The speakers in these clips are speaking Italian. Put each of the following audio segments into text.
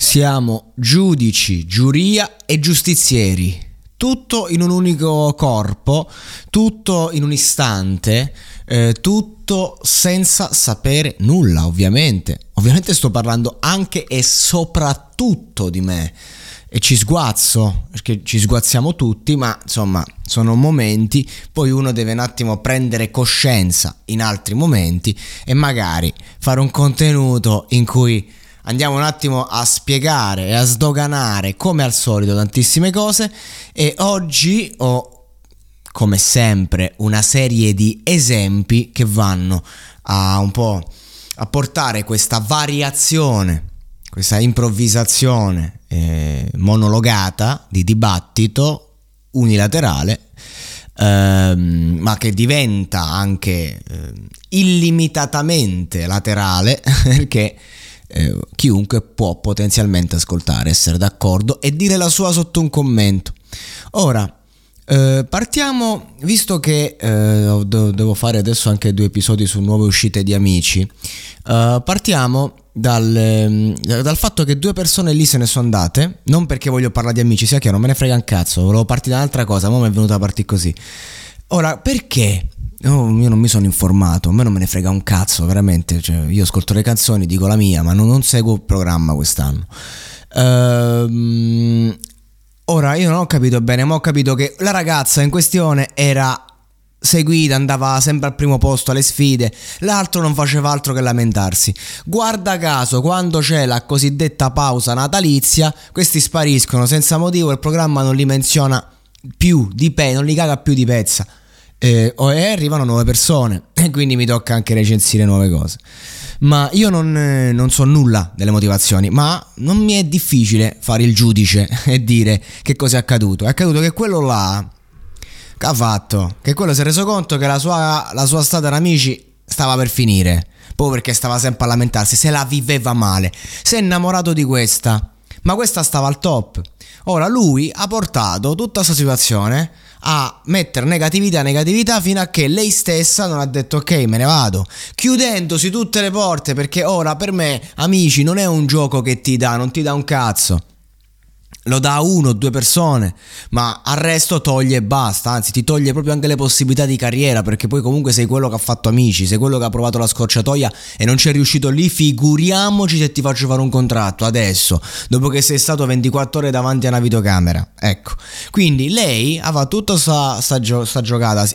Siamo giudici, giuria e giustizieri. Tutto in un unico corpo, tutto in un istante, eh, tutto senza sapere nulla, ovviamente. Ovviamente sto parlando anche e soprattutto di me e ci sguazzo, perché ci sguazziamo tutti, ma insomma sono momenti, poi uno deve un attimo prendere coscienza in altri momenti e magari fare un contenuto in cui andiamo un attimo a spiegare e a sdoganare come al solito tantissime cose. E oggi ho come sempre una serie di esempi che vanno a un po' a portare questa variazione, questa improvvisazione eh, monologata di dibattito unilaterale ehm, ma che diventa anche eh, illimitatamente laterale perché eh, chiunque può potenzialmente ascoltare, essere d'accordo e dire la sua sotto un commento. Ora, eh, partiamo, visto che eh, devo fare adesso anche due episodi su nuove uscite di amici, eh, partiamo dal, ehm, dal, fatto che due persone lì se ne sono andate, non perché voglio parlare di amici, sia chiaro, me ne frega un cazzo, volevo partire da un'altra cosa, ma mi è venuta a partire così. Ora, perché Oh, io non mi sono informato, a me non me ne frega un cazzo, veramente. Cioè, io ascolto le canzoni, dico la mia, ma non, non seguo il programma quest'anno. Ehm, ora, io non ho capito bene, ma ho capito che la ragazza in questione era seguita, andava sempre al primo posto alle sfide, l'altro non faceva altro che lamentarsi. Guarda caso, quando c'è la cosiddetta pausa natalizia, questi spariscono senza motivo, il programma non li menziona più di pe, non li caga più di pezza eh, e arrivano nuove persone e quindi mi tocca anche recensire nuove cose. Ma io non, eh, non, so nulla delle motivazioni, ma non mi è difficile fare il giudice e dire che cosa è accaduto. È accaduto che quello là ha fatto, che quello si è reso conto che la sua, la sua stata amici stava per finire, proprio perché stava sempre a lamentarsi, se la viveva male, si è innamorato di questa, ma questa stava al top. Ora lui ha portato tutta questa situazione a mettere negatività, negatività fino a che lei stessa non ha detto ok me ne vado, chiudendosi tutte le porte perché ora per me amici non è un gioco che ti dà, non ti dà un cazzo lo dà a uno o due persone, ma al resto toglie e basta, anzi ti toglie proprio anche le possibilità di carriera, perché poi comunque sei quello che ha fatto amici, sei quello che ha provato la scorciatoia e non ci è riuscito lì, figuriamoci se ti faccio fare un contratto adesso, dopo che sei stato 24 ore davanti a una videocamera. Ecco, quindi lei aveva tutta sta, sta giocata,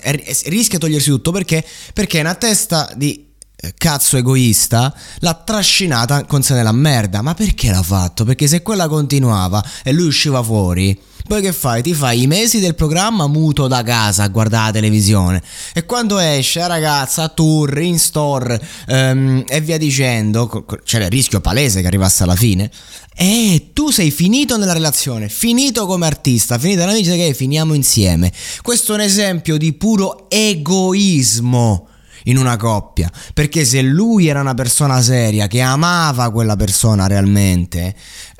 rischia di togliersi tutto perché? Perché è una testa di cazzo egoista, l'ha trascinata con sé nella merda. Ma perché l'ha fatto? Perché se quella continuava e lui usciva fuori, poi che fai? Ti fai i mesi del programma muto da casa a guardare la televisione. E quando esce la ragazza a tour, in store um, e via dicendo, c'è il rischio palese che arrivasse alla fine. E tu sei finito nella relazione, finito come artista, finito nell'amicizia che finiamo insieme. Questo è un esempio di puro egoismo in una coppia. Perché se lui era una persona seria, che amava quella persona realmente,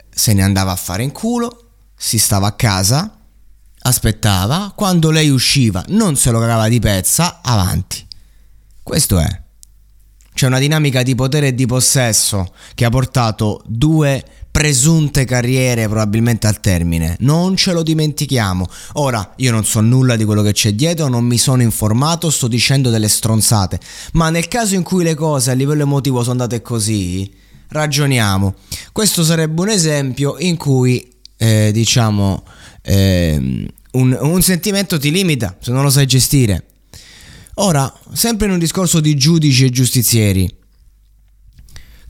se ne andava a fare in culo, si stava a casa, aspettava, quando lei usciva non se lo cagava di pezza, avanti. Questo è. C'è una dinamica di potere e di possesso che ha portato due presunte carriere probabilmente al termine. Non ce lo dimentichiamo. Ora, io non so nulla di quello che c'è dietro, non mi sono informato, sto dicendo delle stronzate. Ma nel caso in cui le cose a livello emotivo sono andate così, ragioniamo. Questo sarebbe un esempio in cui, eh, diciamo, eh, un, un sentimento ti limita se non lo sai gestire. Ora, sempre in un discorso di giudici e giustizieri,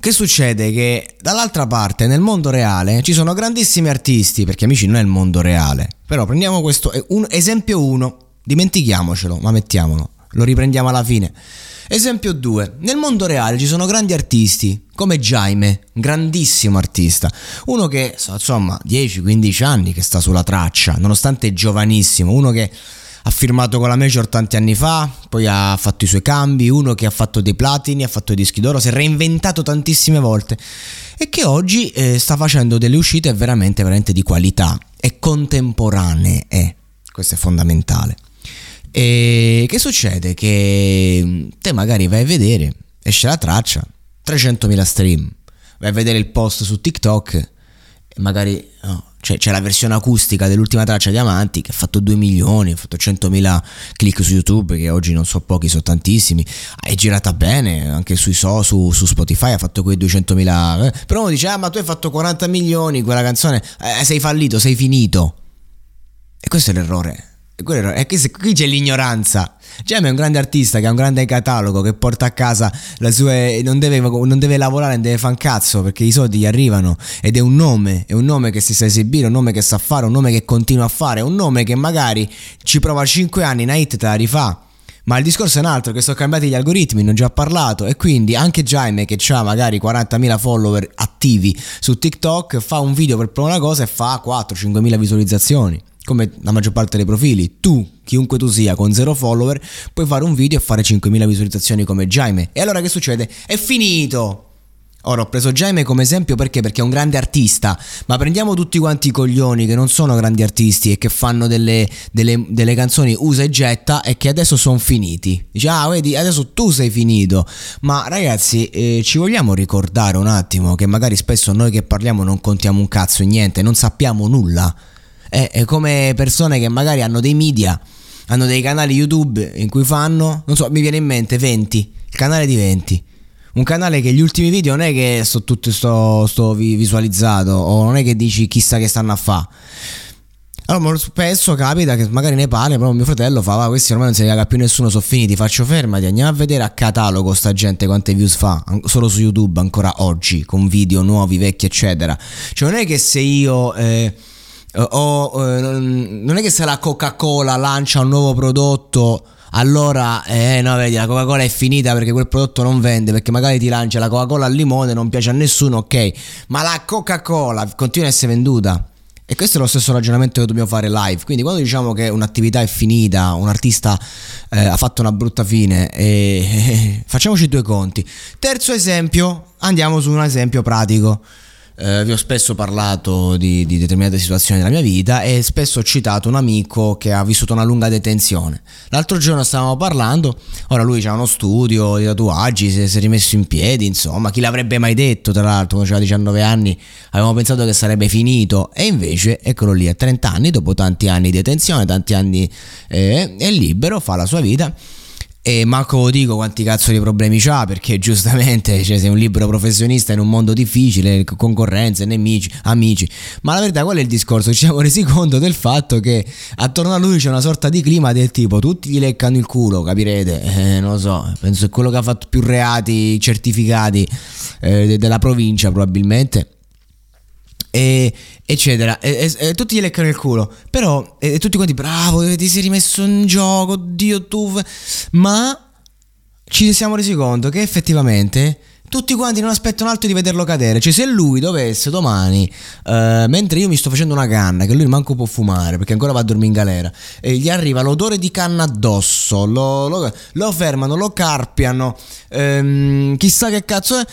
che succede? Che dall'altra parte, nel mondo reale, ci sono grandissimi artisti, perché amici non è il mondo reale, però prendiamo questo, un, esempio 1, dimentichiamocelo, ma mettiamolo, lo riprendiamo alla fine. Esempio 2. Nel mondo reale ci sono grandi artisti, come Jaime, grandissimo artista. Uno che, insomma, 10-15 anni che sta sulla traccia, nonostante è giovanissimo. Uno che ha firmato con la Major tanti anni fa, poi ha fatto i suoi cambi, uno che ha fatto dei platini, ha fatto i dischi d'oro, si è reinventato tantissime volte e che oggi eh, sta facendo delle uscite veramente, veramente di qualità e contemporanee. Questo è fondamentale. E che succede? Che mm, te magari vai a vedere, esce la traccia, 300.000 stream, vai a vedere il post su TikTok magari no, c'è, c'è, la versione acustica dell'ultima traccia Diamanti che ha fatto 2 milioni, ha fatto 100.000 click su YouTube, che oggi non so pochi, sono tantissimi. È girata bene, anche sui so, su, su Spotify ha fatto quei 200.000. Eh. Però uno dice, ah ma tu hai fatto 40 milioni, quella canzone, eh, sei fallito, sei finito. E questo è l'errore. E qui c'è l'ignoranza. Gem è un grande artista che ha un grande catalogo che porta a casa le sue. Non deve, non deve lavorare, non deve fare un cazzo perché i soldi gli arrivano. Ed è un nome, è un nome che si sa esibire, un nome che sa fare, un nome che continua a fare, un nome che magari ci prova 5 anni, una hit te la rifà. Ma il discorso è un altro, che sono cambiati gli algoritmi, ne ho già parlato, e quindi anche Jaime che ha magari 40.000 follower attivi su TikTok fa un video per una cosa e fa 4-5.000 visualizzazioni come la maggior parte dei profili, tu, chiunque tu sia, con zero follower, puoi fare un video e fare 5.000 visualizzazioni come Jaime. E allora che succede? È finito! Ora ho preso Jaime come esempio perché? Perché è un grande artista, ma prendiamo tutti quanti i coglioni che non sono grandi artisti e che fanno delle, delle, delle canzoni usa e getta e che adesso sono finiti. Dice, ah, vedi, adesso tu sei finito. Ma ragazzi, eh, ci vogliamo ricordare un attimo che magari spesso noi che parliamo non contiamo un cazzo e niente, non sappiamo nulla è come persone che magari hanno dei media, hanno dei canali YouTube in cui fanno, non so, mi viene in mente 20, il canale di 20. Un canale che gli ultimi video non è che sto tutto sto, sto visualizzato o non è che dici chissà che stanno a fare. Allora, spesso capita che magari ne parli, però mio fratello fa, va, questi ormai non se ne caga più nessuno, sono finiti, faccio fermati, andiamo a vedere a catalogo sta gente quante views fa, solo su YouTube ancora oggi, con video nuovi, vecchi, eccetera. Cioè non è che se io... Eh, o eh, non è che se la Coca-Cola lancia un nuovo prodotto allora eh no vedi la Coca-Cola è finita perché quel prodotto non vende perché magari ti lancia la Coca-Cola al limone non piace a nessuno ok. Ma la Coca-Cola continua a essere venduta. E questo è lo stesso ragionamento che dobbiamo fare live. Quindi quando diciamo che un'attività è finita un artista eh, ha fatto una brutta fine eh, facciamoci due conti. Terzo esempio andiamo su un esempio pratico eh, vi ho spesso parlato di, di, determinate situazioni della mia vita e spesso ho citato un amico che ha vissuto una lunga detenzione. L'altro giorno stavamo parlando, ora lui ha uno studio di tatuaggi, si, si è rimesso in piedi, insomma, chi l'avrebbe mai detto, tra l'altro, quando aveva 19 anni, avevamo pensato che sarebbe finito e invece eccolo lì a 30 anni, dopo tanti anni di detenzione, tanti anni eh, è libero, fa la sua vita e manco dico quanti cazzo di problemi c'ha perché giustamente cioè, sei un libero professionista in un mondo difficile, concorrenze, nemici, amici. Ma la verità qual è il discorso? Ci siamo resi conto del fatto che attorno a lui c'è una sorta di clima del tipo tutti gli leccano il culo, capirete? Eh, non lo so, penso è quello che ha fatto più reati certificati eh, della provincia probabilmente e, eccetera. E, e, e, tutti gli leccano il culo. Però, e, tutti quanti, bravo, ti sei rimesso in gioco, Dio tu. Ma ci siamo resi conto che effettivamente tutti quanti non aspettano altro di vederlo cadere. Cioè, se lui dovesse domani, uh, mentre io mi sto facendo una canna, che lui manco può fumare perché ancora va a dormire in galera, e gli arriva l'odore di canna addosso, lo, lo, lo fermano, lo carpiano, um, chissà che cazzo è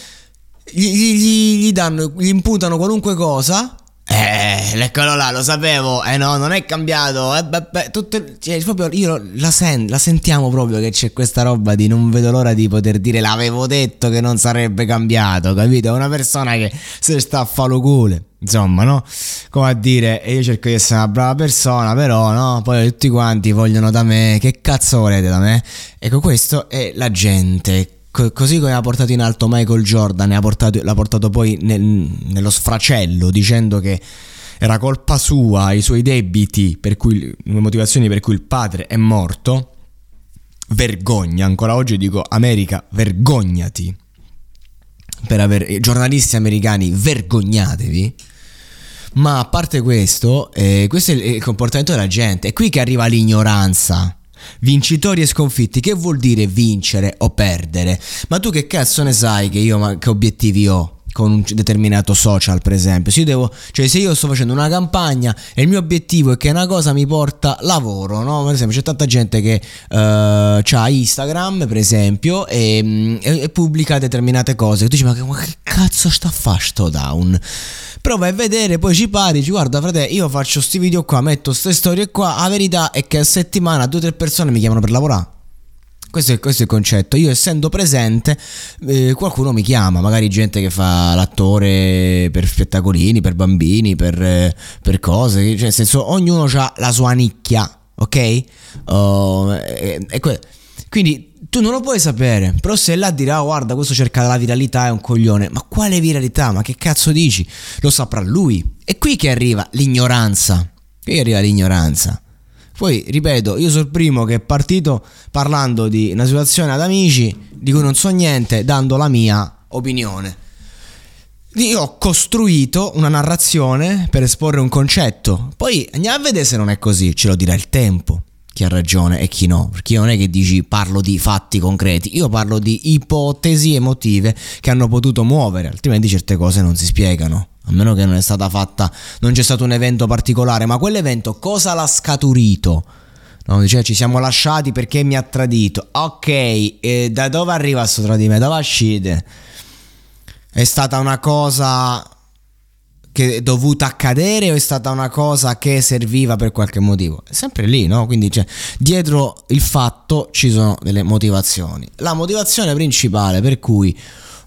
gli, gli, gli, danno, gli imputano qualunque cosa Eh, eccolo là, lo sapevo. Eh no, non è cambiato. Eh, beh, beh, tutto, cioè, proprio io la, sen- la, sentiamo proprio che c'è questa roba di non vedo l'ora di poter dire l'avevo detto che non sarebbe cambiato, capito? È una persona che se sta a falo culo. Insomma, no? Come a dire, io cerco di essere una brava persona, però, no? Poi tutti quanti vogliono da me. Che cazzo volete da me? Ecco, questo è la gente così come ha portato in alto Michael Jordan e portato, l'ha portato poi nel, nello sfracello dicendo che era colpa sua, i suoi debiti, per cui, le motivazioni per cui il padre è morto, vergogna, ancora oggi dico America, vergognati. Per avere giornalisti americani, vergognatevi. Ma a parte questo, eh, questo è il comportamento della gente, è qui che arriva l'ignoranza. Vincitori e sconfitti, che vuol dire vincere o perdere? Ma tu che cazzo ne sai che io che obiettivi ho? con un determinato social per esempio se io, devo, cioè se io sto facendo una campagna e il mio obiettivo è che una cosa mi porta lavoro no? per esempio c'è tanta gente che uh, ha Instagram per esempio e, mm, e, e, pubblica determinate cose e tu dici ma che, ma che cazzo sta a fare sto down però vai a vedere, poi ci pari, dici guarda frate, io faccio sti video qua, metto queste storie qua, la verità è che a settimana due o tre persone mi chiamano per lavorare. Questo è, questo è, il concetto. Io essendo presente, eh, qualcuno mi chiama, magari gente che fa l'attore per spettacolini, per bambini, per, eh, per cose. Cioè, nel senso, ognuno ha la sua nicchia, ok? Uh, e, e que- quindi tu non lo puoi sapere, però se là dirà oh, guarda questo cerca la viralità è un coglione, ma quale viralità? Ma che cazzo dici? Lo saprà lui. È qui che arriva l'ignoranza. Qui arriva l'ignoranza. Poi, ripeto, io sono il primo che è partito parlando di una situazione ad amici di cui non so niente, dando la mia opinione. Io ho costruito una narrazione per esporre un concetto. Poi andiamo a vedere se non è così, ce lo dirà il tempo chi ha ragione e chi no, perché io non è che dici parlo di fatti concreti, io parlo di ipotesi emotive che hanno potuto muovere, altrimenti certe cose non si spiegano. A meno che non è stata fatta, non c'è stato un evento particolare, ma quell'evento cosa l'ha scaturito? No, dice ci siamo lasciati perché mi ha tradito. Ok, e da dove arriva questo tradimento? Dove uscite? È stata una cosa che è dovuta accadere o è stata una cosa che serviva per qualche motivo? È sempre lì, no? Quindi cioè, dietro il fatto ci sono delle motivazioni. La motivazione principale per cui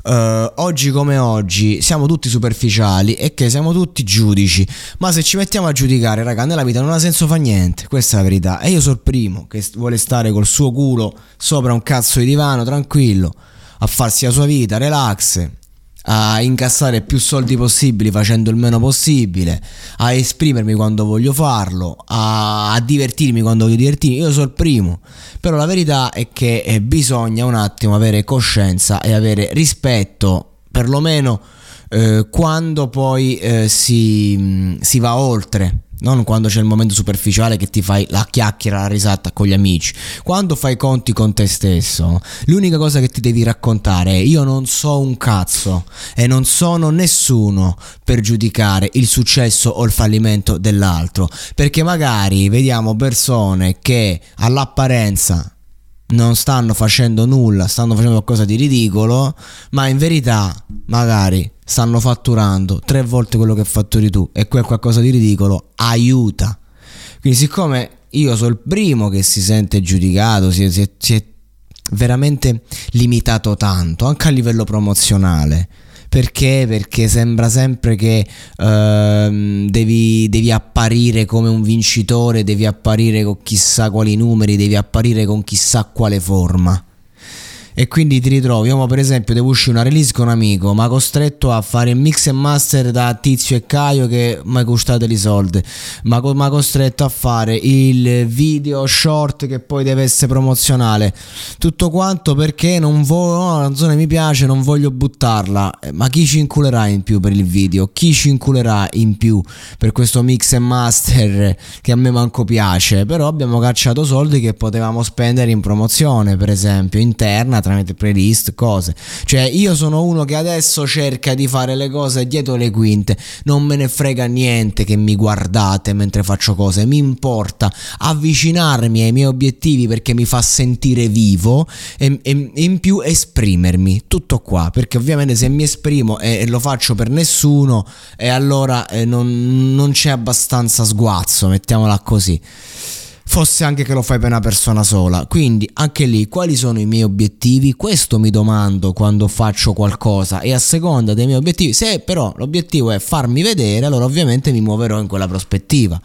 Uh, oggi come oggi siamo tutti superficiali e che siamo tutti giudici. Ma se ci mettiamo a giudicare, raga, nella vita non ha senso fa niente. Questa è la verità. E io sono il primo che vuole stare col suo culo sopra un cazzo di divano, tranquillo, a farsi la sua vita, relax a incassare più soldi possibili facendo il meno possibile, a esprimermi quando voglio farlo, a, a divertirmi quando voglio divertirmi. Io sono il primo, però la verità è che eh, bisogna un attimo avere coscienza e avere rispetto, perlomeno eh, quando poi eh, si, si va oltre non quando c'è il momento superficiale che ti fai la chiacchiera, la risata con gli amici, quando fai conti con te stesso, l'unica cosa che ti devi raccontare è io non so un cazzo e non sono nessuno per giudicare il successo o il fallimento dell'altro, perché magari vediamo persone che all'apparenza non stanno facendo nulla, stanno facendo qualcosa di ridicolo, ma in verità magari stanno fatturando tre volte quello che fatturi tu e quel qualcosa di ridicolo aiuta. Quindi siccome io sono il primo che si sente giudicato, si, si, si è veramente limitato tanto, anche a livello promozionale. Perché? Perché sembra sempre che uh, devi, devi, apparire come un vincitore, devi apparire con chissà quali numeri, devi apparire con chissà quale forma e quindi ti ritrovi, io per esempio devo uscire una release con un amico, ma costretto a fare mix e master da Tizio e Caio che mi ha costato dei soldi, ma, ma costretto a fare il video short che poi deve essere promozionale, tutto quanto perché non voglio, no, la canzone mi piace, non voglio buttarla, eh, ma chi ci inculerà in più per il video? Chi ci inculerà in più per questo mix e master che a me manco piace? Però abbiamo cacciato soldi che potevamo spendere in promozione, per esempio, interna tramite playlist, cose. Cioè io sono uno che adesso cerca di fare le cose dietro le quinte, non me ne frega niente che mi guardate mentre faccio cose, mi importa avvicinarmi ai miei obiettivi perché mi fa sentire vivo e, e in più esprimermi, tutto qua, perché ovviamente se mi esprimo e, e lo faccio per nessuno e allora eh, non, non c'è abbastanza sguazzo, mettiamola così fosse anche che lo fai per una persona sola. Quindi anche lì quali sono i miei obiettivi? Questo mi domando quando faccio qualcosa e a seconda dei miei obiettivi, se però l'obiettivo è farmi vedere, allora ovviamente mi muoverò in quella prospettiva.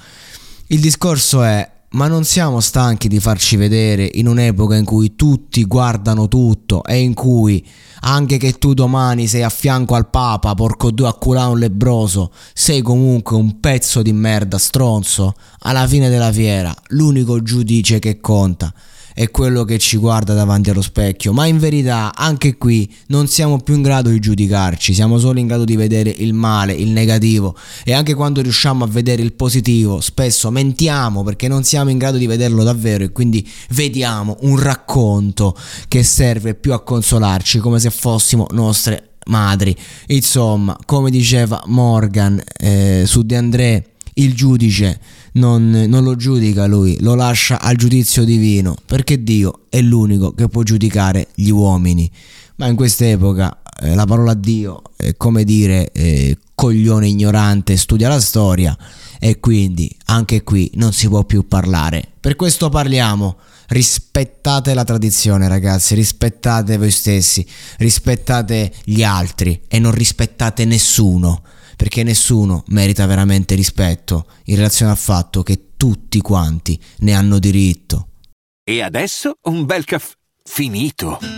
Il discorso è ma non siamo stanchi di farci vedere in un'epoca in cui tutti guardano tutto e in cui anche che tu domani sei a fianco al Papa, porco due a un lebroso, sei comunque un pezzo di merda stronzo. Alla fine della fiera, l'unico giudice che conta è quello che ci guarda davanti allo specchio, ma in verità anche qui non siamo più in grado di giudicarci, siamo solo in grado di vedere il male, il negativo e anche quando riusciamo a vedere il positivo spesso mentiamo perché non siamo in grado di vederlo davvero e quindi vediamo un racconto che serve più a consolarci come se fossimo nostre madri. Insomma, come diceva Morgan eh, su De André, il giudice non, non, lo giudica lui, lo lascia al giudizio divino, perché Dio è l'unico che può giudicare gli uomini. Ma in quest'epoca eh, la parola Dio è come dire eh, coglione ignorante, studia la storia e quindi anche qui non si può più parlare. Per questo parliamo. Rispettate la tradizione, ragazzi, rispettate voi stessi, rispettate gli altri e non rispettate nessuno perché nessuno merita veramente rispetto in relazione al fatto che tutti quanti ne hanno diritto. E adesso un bel caffè finito.